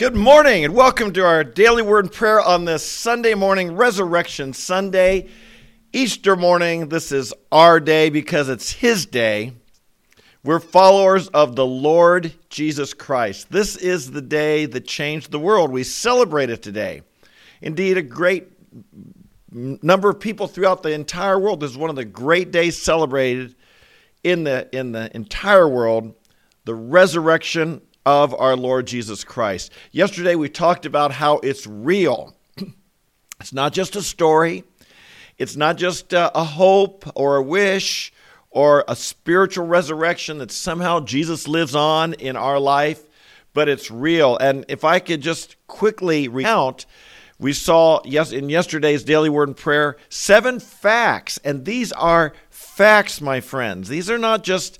Good morning and welcome to our daily word and prayer on this Sunday morning, Resurrection Sunday, Easter morning. This is our day because it's His day. We're followers of the Lord Jesus Christ. This is the day that changed the world. We celebrate it today. Indeed, a great number of people throughout the entire world. This is one of the great days celebrated in the, in the entire world the resurrection of our Lord Jesus Christ. Yesterday we talked about how it's real. It's not just a story, it's not just a, a hope or a wish or a spiritual resurrection that somehow Jesus lives on in our life, but it's real. And if I could just quickly recount, we saw yes in yesterday's daily word and prayer seven facts, and these are facts, my friends. These are not just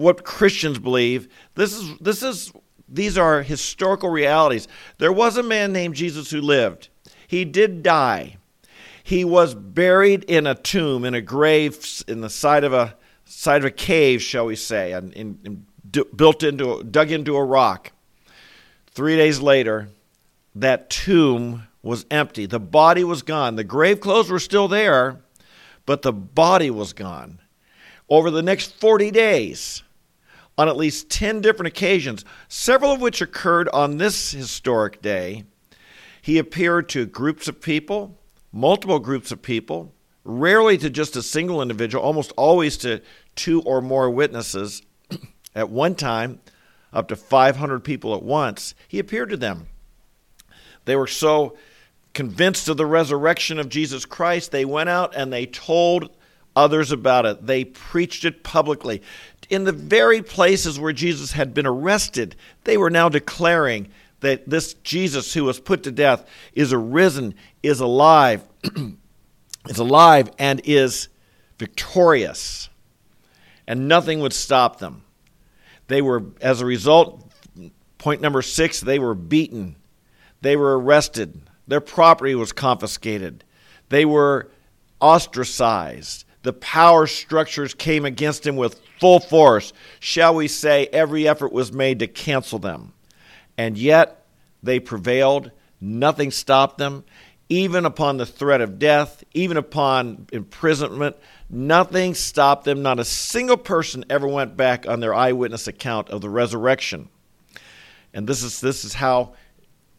what Christians believe. This is this is these are historical realities. There was a man named Jesus who lived. He did die. He was buried in a tomb, in a grave, in the side of a side of a cave, shall we say, and in, built into, dug into a rock. Three days later, that tomb was empty. The body was gone. The grave clothes were still there, but the body was gone. Over the next 40 days, on at least 10 different occasions, several of which occurred on this historic day. He appeared to groups of people, multiple groups of people, rarely to just a single individual, almost always to two or more witnesses. at one time, up to 500 people at once, he appeared to them. They were so convinced of the resurrection of Jesus Christ, they went out and they told others about it. They preached it publicly. In the very places where Jesus had been arrested, they were now declaring that this Jesus who was put to death is arisen, is alive, is alive, and is victorious. And nothing would stop them. They were, as a result, point number six, they were beaten. They were arrested. Their property was confiscated. They were ostracized the power structures came against him with full force. Shall we say, every effort was made to cancel them. And yet they prevailed. Nothing stopped them. Even upon the threat of death, even upon imprisonment, nothing stopped them. Not a single person ever went back on their eyewitness account of the resurrection. And this is, this is how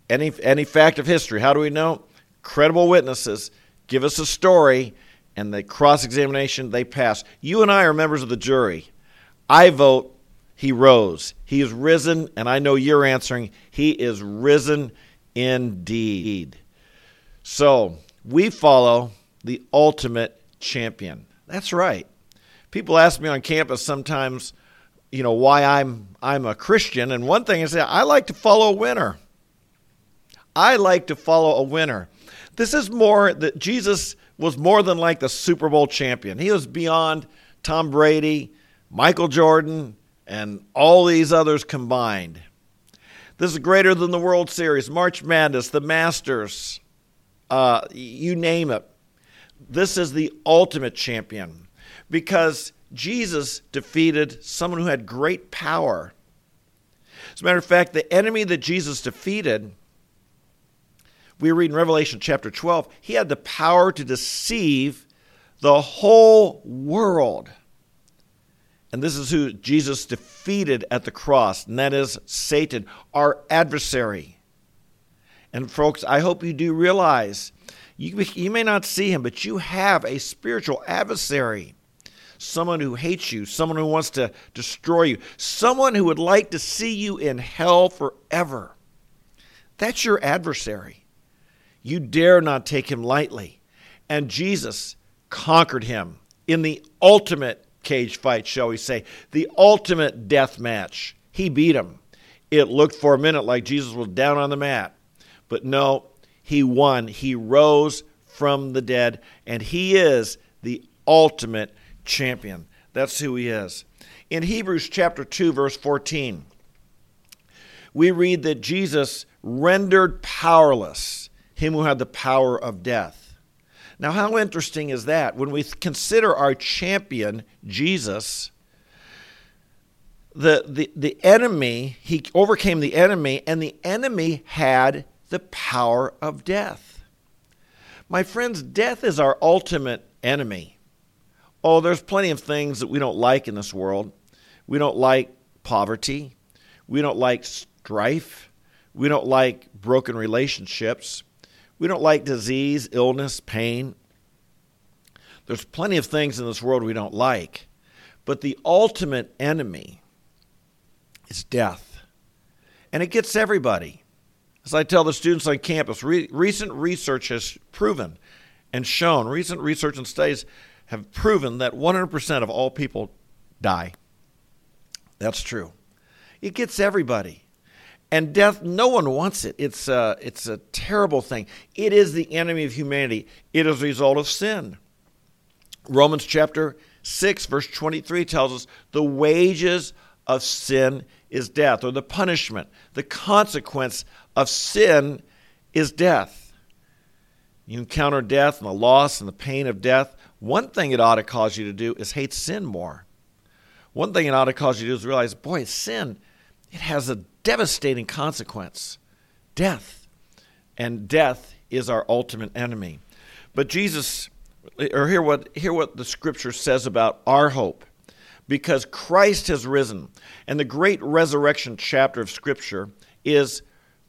any, any fact of history, how do we know? Credible witnesses give us a story and the cross examination, they pass. You and I are members of the jury. I vote he rose. He is risen, and I know you're answering, he is risen indeed. So we follow the ultimate champion. That's right. People ask me on campus sometimes, you know, why I'm I'm a Christian, and one thing is that I like to follow a winner. I like to follow a winner. This is more that Jesus was more than like the Super Bowl champion. He was beyond Tom Brady, Michael Jordan, and all these others combined. This is greater than the World Series, March Madness, the Masters, uh, you name it. This is the ultimate champion because Jesus defeated someone who had great power. As a matter of fact, the enemy that Jesus defeated we read in Revelation chapter 12, he had the power to deceive the whole world. And this is who Jesus defeated at the cross, and that is Satan, our adversary. And folks, I hope you do realize you, you may not see him, but you have a spiritual adversary. Someone who hates you, someone who wants to destroy you, someone who would like to see you in hell forever. That's your adversary. You dare not take him lightly. And Jesus conquered him in the ultimate cage fight, shall we say, the ultimate death match. He beat him. It looked for a minute like Jesus was down on the mat. But no, he won. He rose from the dead, and he is the ultimate champion. That's who he is. In Hebrews chapter 2 verse 14, we read that Jesus rendered powerless him who had the power of death. Now, how interesting is that? When we consider our champion, Jesus, the, the, the enemy, he overcame the enemy, and the enemy had the power of death. My friends, death is our ultimate enemy. Oh, there's plenty of things that we don't like in this world. We don't like poverty. We don't like strife. We don't like broken relationships. We don't like disease, illness, pain. There's plenty of things in this world we don't like. But the ultimate enemy is death. And it gets everybody. As I tell the students on campus, re- recent research has proven and shown, recent research and studies have proven that 100% of all people die. That's true. It gets everybody. And death, no one wants it. It's a, it's a terrible thing. It is the enemy of humanity. It is a result of sin. Romans chapter 6, verse 23 tells us the wages of sin is death, or the punishment, the consequence of sin is death. You encounter death and the loss and the pain of death. One thing it ought to cause you to do is hate sin more. One thing it ought to cause you to do is realize, boy, sin, it has a devastating consequence death. And death is our ultimate enemy. But Jesus, or hear what, hear what the scripture says about our hope. Because Christ has risen. And the great resurrection chapter of scripture is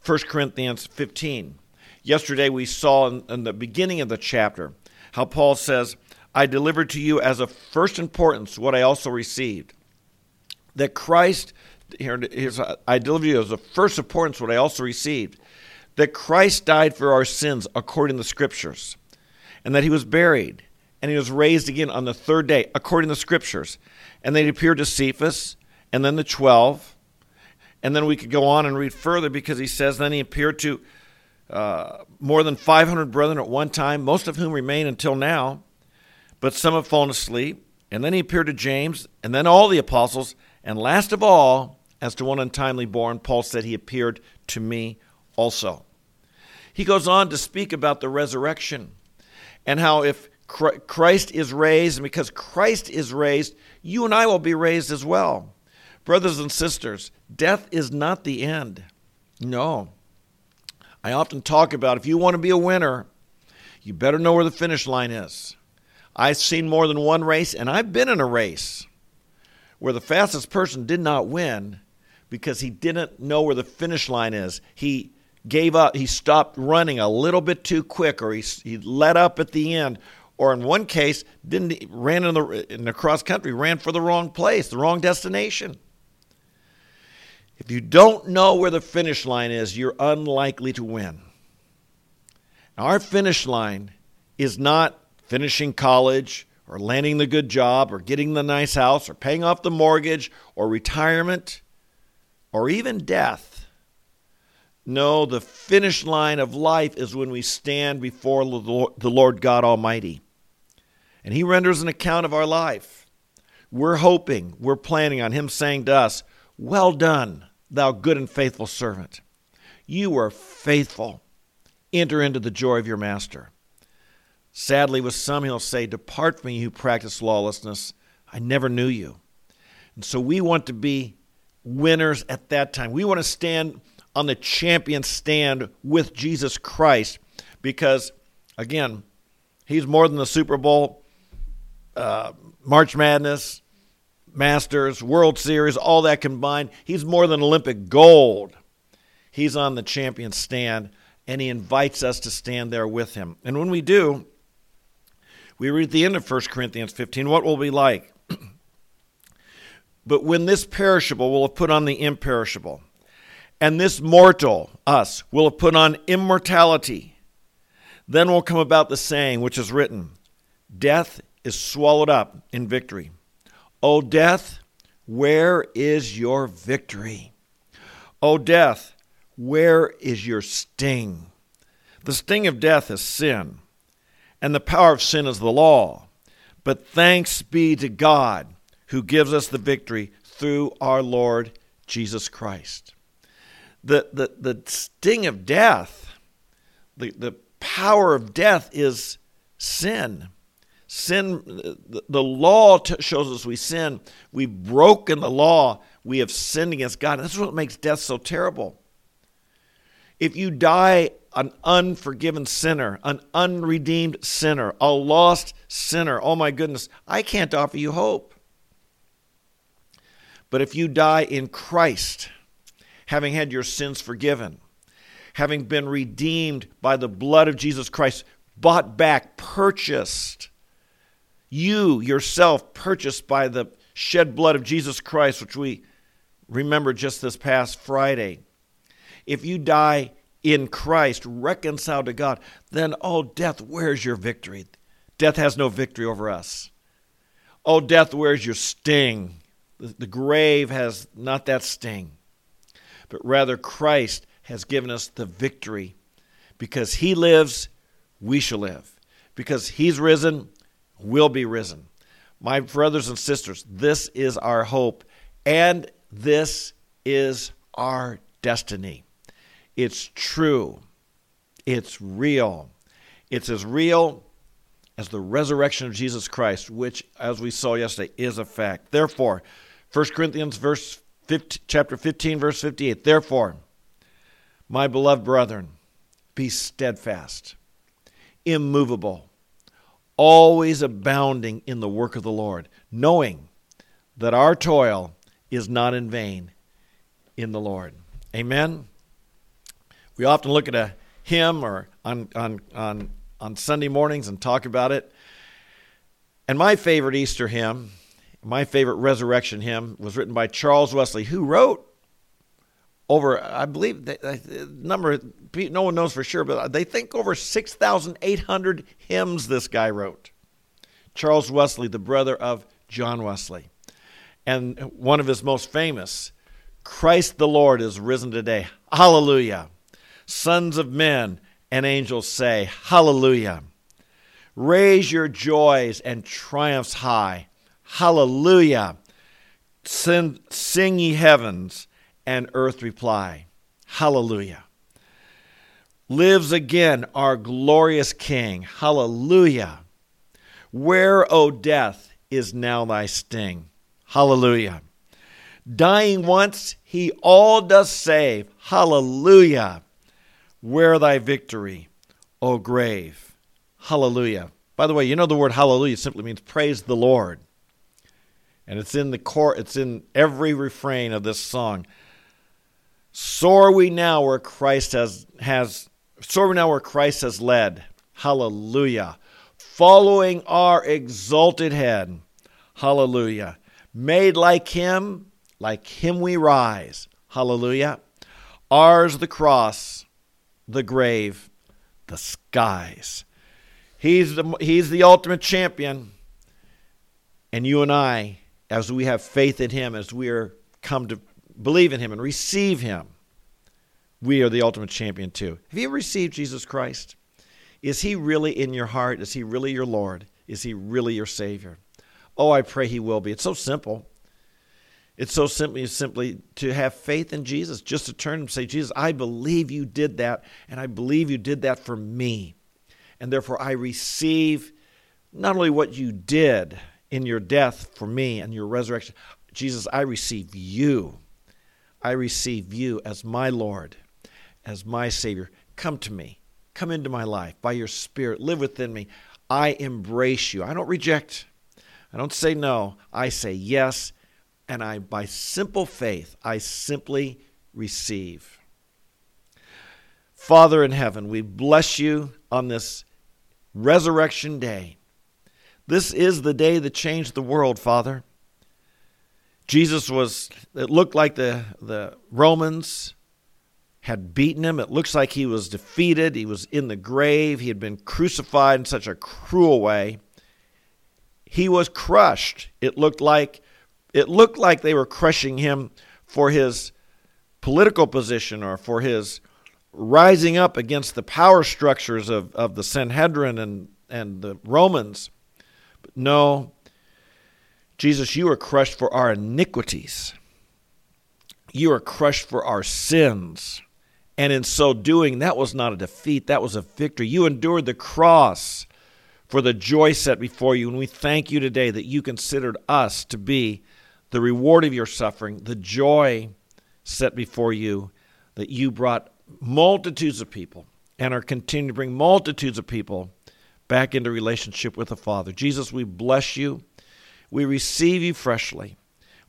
1 Corinthians 15. Yesterday we saw in, in the beginning of the chapter how Paul says, I delivered to you as of first importance what I also received. That Christ here, here's, I deliver you as the first importance what I also received that Christ died for our sins according to the Scriptures, and that he was buried, and he was raised again on the third day according to the Scriptures. And they appeared to Cephas, and then the twelve. And then we could go on and read further because he says, then he appeared to uh, more than 500 brethren at one time, most of whom remain until now, but some have fallen asleep. And then he appeared to James, and then all the apostles. And last of all, as to one untimely born, Paul said, He appeared to me also. He goes on to speak about the resurrection and how if Christ is raised, and because Christ is raised, you and I will be raised as well. Brothers and sisters, death is not the end. No. I often talk about if you want to be a winner, you better know where the finish line is. I've seen more than one race, and I've been in a race where the fastest person did not win, because he didn't know where the finish line is. He gave up, he stopped running a little bit too quick, or he, he let up at the end, or in one case, didn't ran in the, in the cross country, ran for the wrong place, the wrong destination. If you don't know where the finish line is, you're unlikely to win. Now, our finish line is not finishing college or landing the good job or getting the nice house or paying off the mortgage or retirement or even death. No, the finish line of life is when we stand before the Lord God Almighty. And He renders an account of our life. We're hoping, we're planning on Him saying to us, Well done, thou good and faithful servant. You were faithful. Enter into the joy of your master. Sadly, with some, He'll say, Depart from me, who practice lawlessness. I never knew you. And so we want to be winners at that time. We want to stand on the champion stand with Jesus Christ because, again, he's more than the Super Bowl, uh, March Madness, Masters, World Series, all that combined. He's more than Olympic gold. He's on the champion stand, and he invites us to stand there with him. And when we do, we read the end of 1 Corinthians 15 what will be like? But when this perishable will have put on the imperishable, and this mortal, us, will have put on immortality, then will come about the saying which is written Death is swallowed up in victory. O death, where is your victory? O death, where is your sting? The sting of death is sin, and the power of sin is the law. But thanks be to God who gives us the victory through our Lord Jesus Christ. The, the, the sting of death, the, the power of death is sin. Sin, the, the law t- shows us we sin. We've broken the law. we have sinned against God. That's what makes death so terrible. If you die an unforgiven sinner, an unredeemed sinner, a lost sinner, oh my goodness, I can't offer you hope. But if you die in Christ, having had your sins forgiven, having been redeemed by the blood of Jesus Christ, bought back, purchased, you yourself purchased by the shed blood of Jesus Christ, which we remember just this past Friday. If you die in Christ, reconciled to God, then, oh, death, where's your victory? Death has no victory over us. Oh, death, where's your sting? The, grave has not that sting, but rather Christ has given us the victory. Because he lives, we shall live. Because he's risen, we'll be risen. My brothers and sisters, this is our hope, and this is our destiny. It's true. It's real. It's as real as the resurrection of Jesus Christ, which, as we saw yesterday, is a fact. Therefore, 1 Corinthians verse 15, chapter 15, verse 58. Therefore, my beloved brethren, be steadfast, immovable, always abounding in the work of the Lord, knowing that our toil is not in vain in the Lord. Amen. We often look at a hymn or on, on, on, on Sunday mornings and talk about it. And my favorite Easter hymn, my favorite resurrection hymn, was written by Charles Wesley, who wrote over, I believe, the number, no one knows for sure, but they think over 6,800 hymns this guy wrote. Charles Wesley, the brother of John Wesley. And one of his most famous, Christ the Lord is risen today. Hallelujah sons of men and angels say, Hallelujah. Raise your joys and triumphs high. Hallelujah. Sing, sing ye heavens, and earth reply. Hallelujah. Lives again our glorious King. Hallelujah. Where, O death, is now thy sting? Hallelujah. Dying once, he all does save. Hallelujah. Where thy victory, O grave? Hallelujah. By the way, you know the word hallelujah simply means praise the Lord. And it's in the core, it's in every refrain of this song. Soar we now where Christ has has soar we now where Christ has led. Hallelujah. Following our exalted head. Hallelujah. Made like him, like him we rise. Hallelujah. Ours the cross, the grave, the skies. He's the, he's the ultimate champion. And you and I, as we have faith in him, as we are come to believe in him and receive him, we are the ultimate champion too. Have you received Jesus Christ? Is he really in your heart? Is he really your Lord? Is he really your Savior? Oh, I pray he will be. It's so simple. It's so simply simply to have faith in Jesus, just to turn and say, Jesus, I believe you did that, and I believe you did that for me. And therefore I receive not only what you did in your death for me and your resurrection, Jesus, I receive you. I receive you as my Lord, as my Savior. Come to me. Come into my life by your Spirit. Live within me. I embrace you. I don't reject. I don't say no. I say yes and I, by simple faith, I simply receive. Father in heaven, we bless you on this resurrection day. This is the day that changed the world, Father. Jesus was, it looked like the, the Romans had beaten him. It looks like he was defeated. He was in the grave. He had been crucified in such a cruel way. He was crushed. It looked like it looked like they were crushing him for his political position or for his rising up against the power structures of, of the Sanhedrin and, and the Romans. No, Jesus, you were crushed for our iniquities. You were crushed for our sins. And in so doing, that was not a defeat, that was a victory. You endured the cross for the joy set before you. And we thank you today that you considered us to be the reward of your suffering, the joy set before you that you brought multitudes of people and are continuing to bring multitudes of people back into relationship with the Father. Jesus, we bless you. We receive you freshly.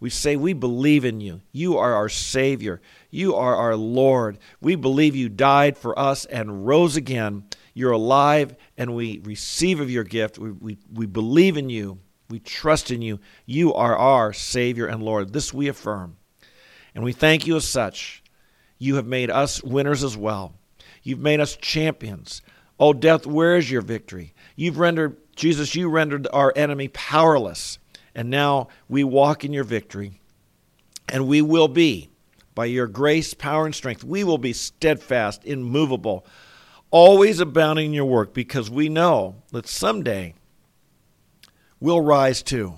We say we believe in you. You are our Savior. You are our Lord. We believe you died for us and rose again. You're alive, and we receive of your gift. We, we, we believe in you. We trust in you. You are our Savior and Lord. This we affirm. And we thank you as such. You have made us winners as well. You've made us champions. Oh, death, where is your victory? You've rendered, Jesus, you rendered our enemy powerless. And now we walk in your victory. And we will be, by your grace, power, and strength, we will be steadfast, immovable, always abounding in your work, because we know that someday we'll rise too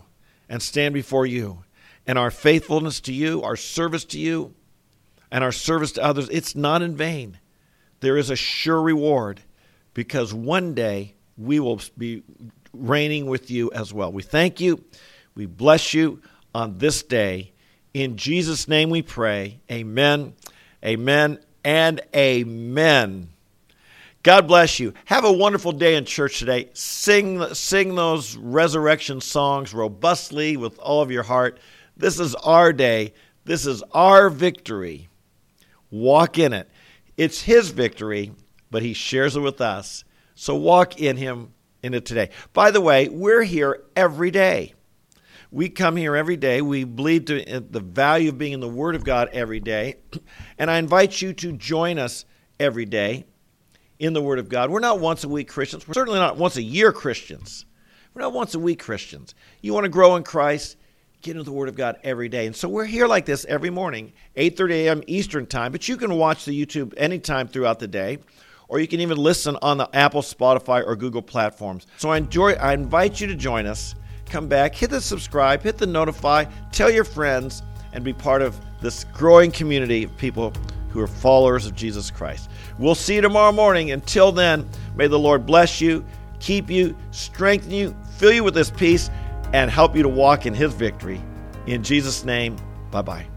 and stand before you. And our faithfulness to you, our service to you, and our service to others, it's not in vain. There is a sure reward because one day we will be reigning with you as well. We thank you. We bless you on this day. In Jesus' name we pray. Amen, amen, and amen. God bless you. Have a wonderful day in church today. Sing, sing those resurrection songs robustly with all of your heart. This is our day. This is our victory. Walk in it. It's His victory, but He shares it with us. So walk in Him in it today. By the way, we're here every day. We come here every day. We believe to uh, the value of being in the Word of God every day. And I invite you to join us every day in the Word of God. We're not once a week Christians. We're certainly not once a year Christians. We're not once a week Christians. You want to grow in Christ? get into the Word of God every day. And so we're here like this every morning, 8:30 a.m. Eastern Time. But you can watch the YouTube anytime throughout the day, or you can even listen on the Apple, Spotify, or Google platforms. So I enjoy. I invite you to join us. Come back, hit the subscribe, hit the notify, tell your friends, and be part of this growing community of people who are followers of Jesus Christ. We'll see you tomorrow morning. Until then, may the Lord bless you, keep you, strengthen you, fill you with His peace and help you to walk in His victory. In Jesus' name, bye bye.